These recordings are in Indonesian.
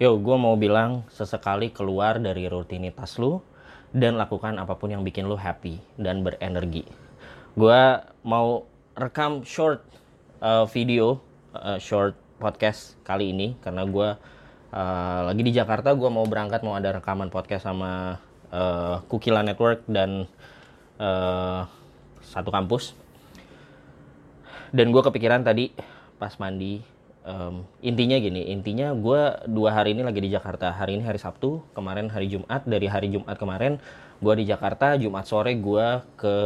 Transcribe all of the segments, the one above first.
Yo, gue mau bilang sesekali keluar dari rutinitas lu dan lakukan apa pun yang bikin lu happy dan berenergi. Gue mau rekam short uh, video, uh, short podcast kali ini karena gue uh, lagi di Jakarta. Gue mau berangkat mau ada rekaman podcast sama uh, Kukila Network dan uh, satu kampus. Dan gue kepikiran tadi pas mandi um, intinya gini intinya gue dua hari ini lagi di Jakarta. Hari ini hari Sabtu kemarin hari Jumat. Dari hari Jumat kemarin gue di Jakarta. Jumat sore gue ke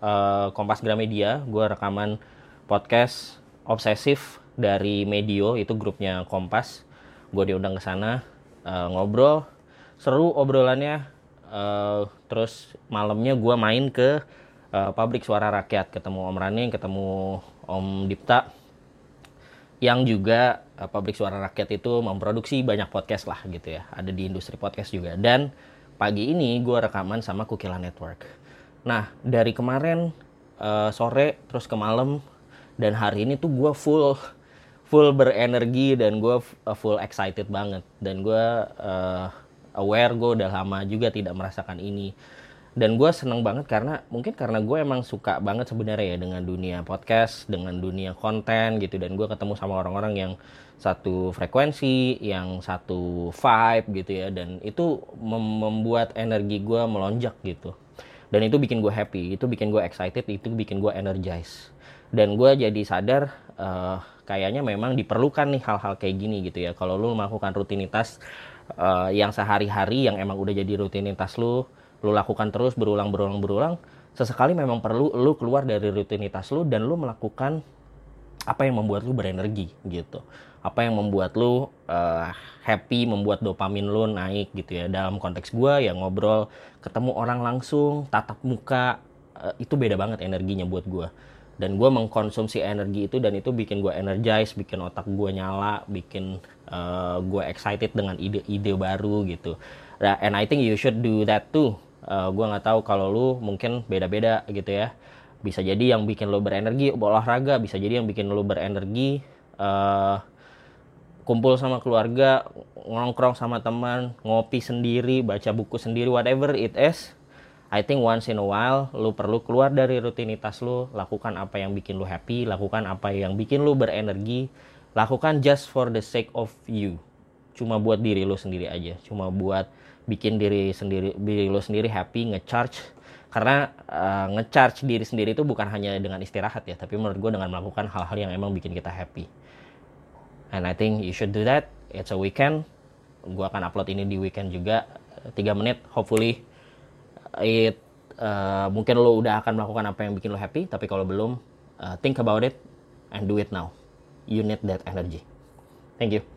uh, Kompas Gramedia. Gue rekaman podcast obsesif dari Medio itu grupnya Kompas. Gue diundang ke sana uh, ngobrol. Seru obrolannya. Uh, terus malamnya gue main ke uh, pabrik suara rakyat. Ketemu Om Rani ketemu Om Dipta yang juga uh, pabrik suara rakyat itu memproduksi banyak podcast lah gitu ya. Ada di industri podcast juga. Dan pagi ini gue rekaman sama Kukila Network. Nah dari kemarin uh, sore terus ke malam dan hari ini tuh gue full full berenergi dan gue full excited banget. Dan gue uh, aware gue udah lama juga tidak merasakan ini dan gue seneng banget karena mungkin karena gue emang suka banget sebenarnya ya dengan dunia podcast dengan dunia konten gitu. Dan gue ketemu sama orang-orang yang satu frekuensi yang satu vibe gitu ya. Dan itu mem membuat energi gue melonjak gitu. Dan itu bikin gue happy itu bikin gue excited itu bikin gue energize. Dan gue jadi sadar uh, kayaknya memang diperlukan nih hal-hal kayak gini gitu ya. Kalau lu melakukan rutinitas uh, yang sehari-hari yang emang udah jadi rutinitas lu lu lakukan terus berulang berulang berulang sesekali memang perlu lu keluar dari rutinitas lu dan lu melakukan apa yang membuat lu berenergi gitu. Apa yang membuat lu uh, happy membuat dopamin lu naik gitu ya. Dalam konteks gua ya ngobrol ketemu orang langsung tatap muka uh, itu beda banget energinya buat gua. Dan gue mengkonsumsi energi itu dan itu bikin gue energize, bikin otak gue nyala, bikin uh, gue excited dengan ide-ide baru gitu. Nah, and I think you should do that too uh, eh, gue nggak tahu kalau lu mungkin beda-beda gitu ya. Bisa jadi yang bikin lo berenergi olahraga bisa jadi yang bikin lo berenergi uh, kumpul sama keluarga ngongkrong sama teman ngopi sendiri baca buku sendiri whatever it is I think once in a while lu perlu keluar dari rutinitas lu lakukan apa yang bikin lu happy lakukan apa yang bikin lu berenergi lakukan just for the sake of you. Cuma buat diri lu sendiri aja cuma buat bikin diri sendiri diri lo sendiri happy ngecharge. Karena uh, ngecharge diri sendiri itu bukan hanya dengan istirahat ya tapi menurut gue dengan melakukan hal-hal yang emang bikin kita happy. And I think you should do that. It's a weekend. Gue akan upload ini di weekend juga. 3 menit hopefully. It uh, mungkin lo udah akan melakukan apa yang bikin lo happy tapi kalau belum uh, think about it and do it now. You need that energy. Thank you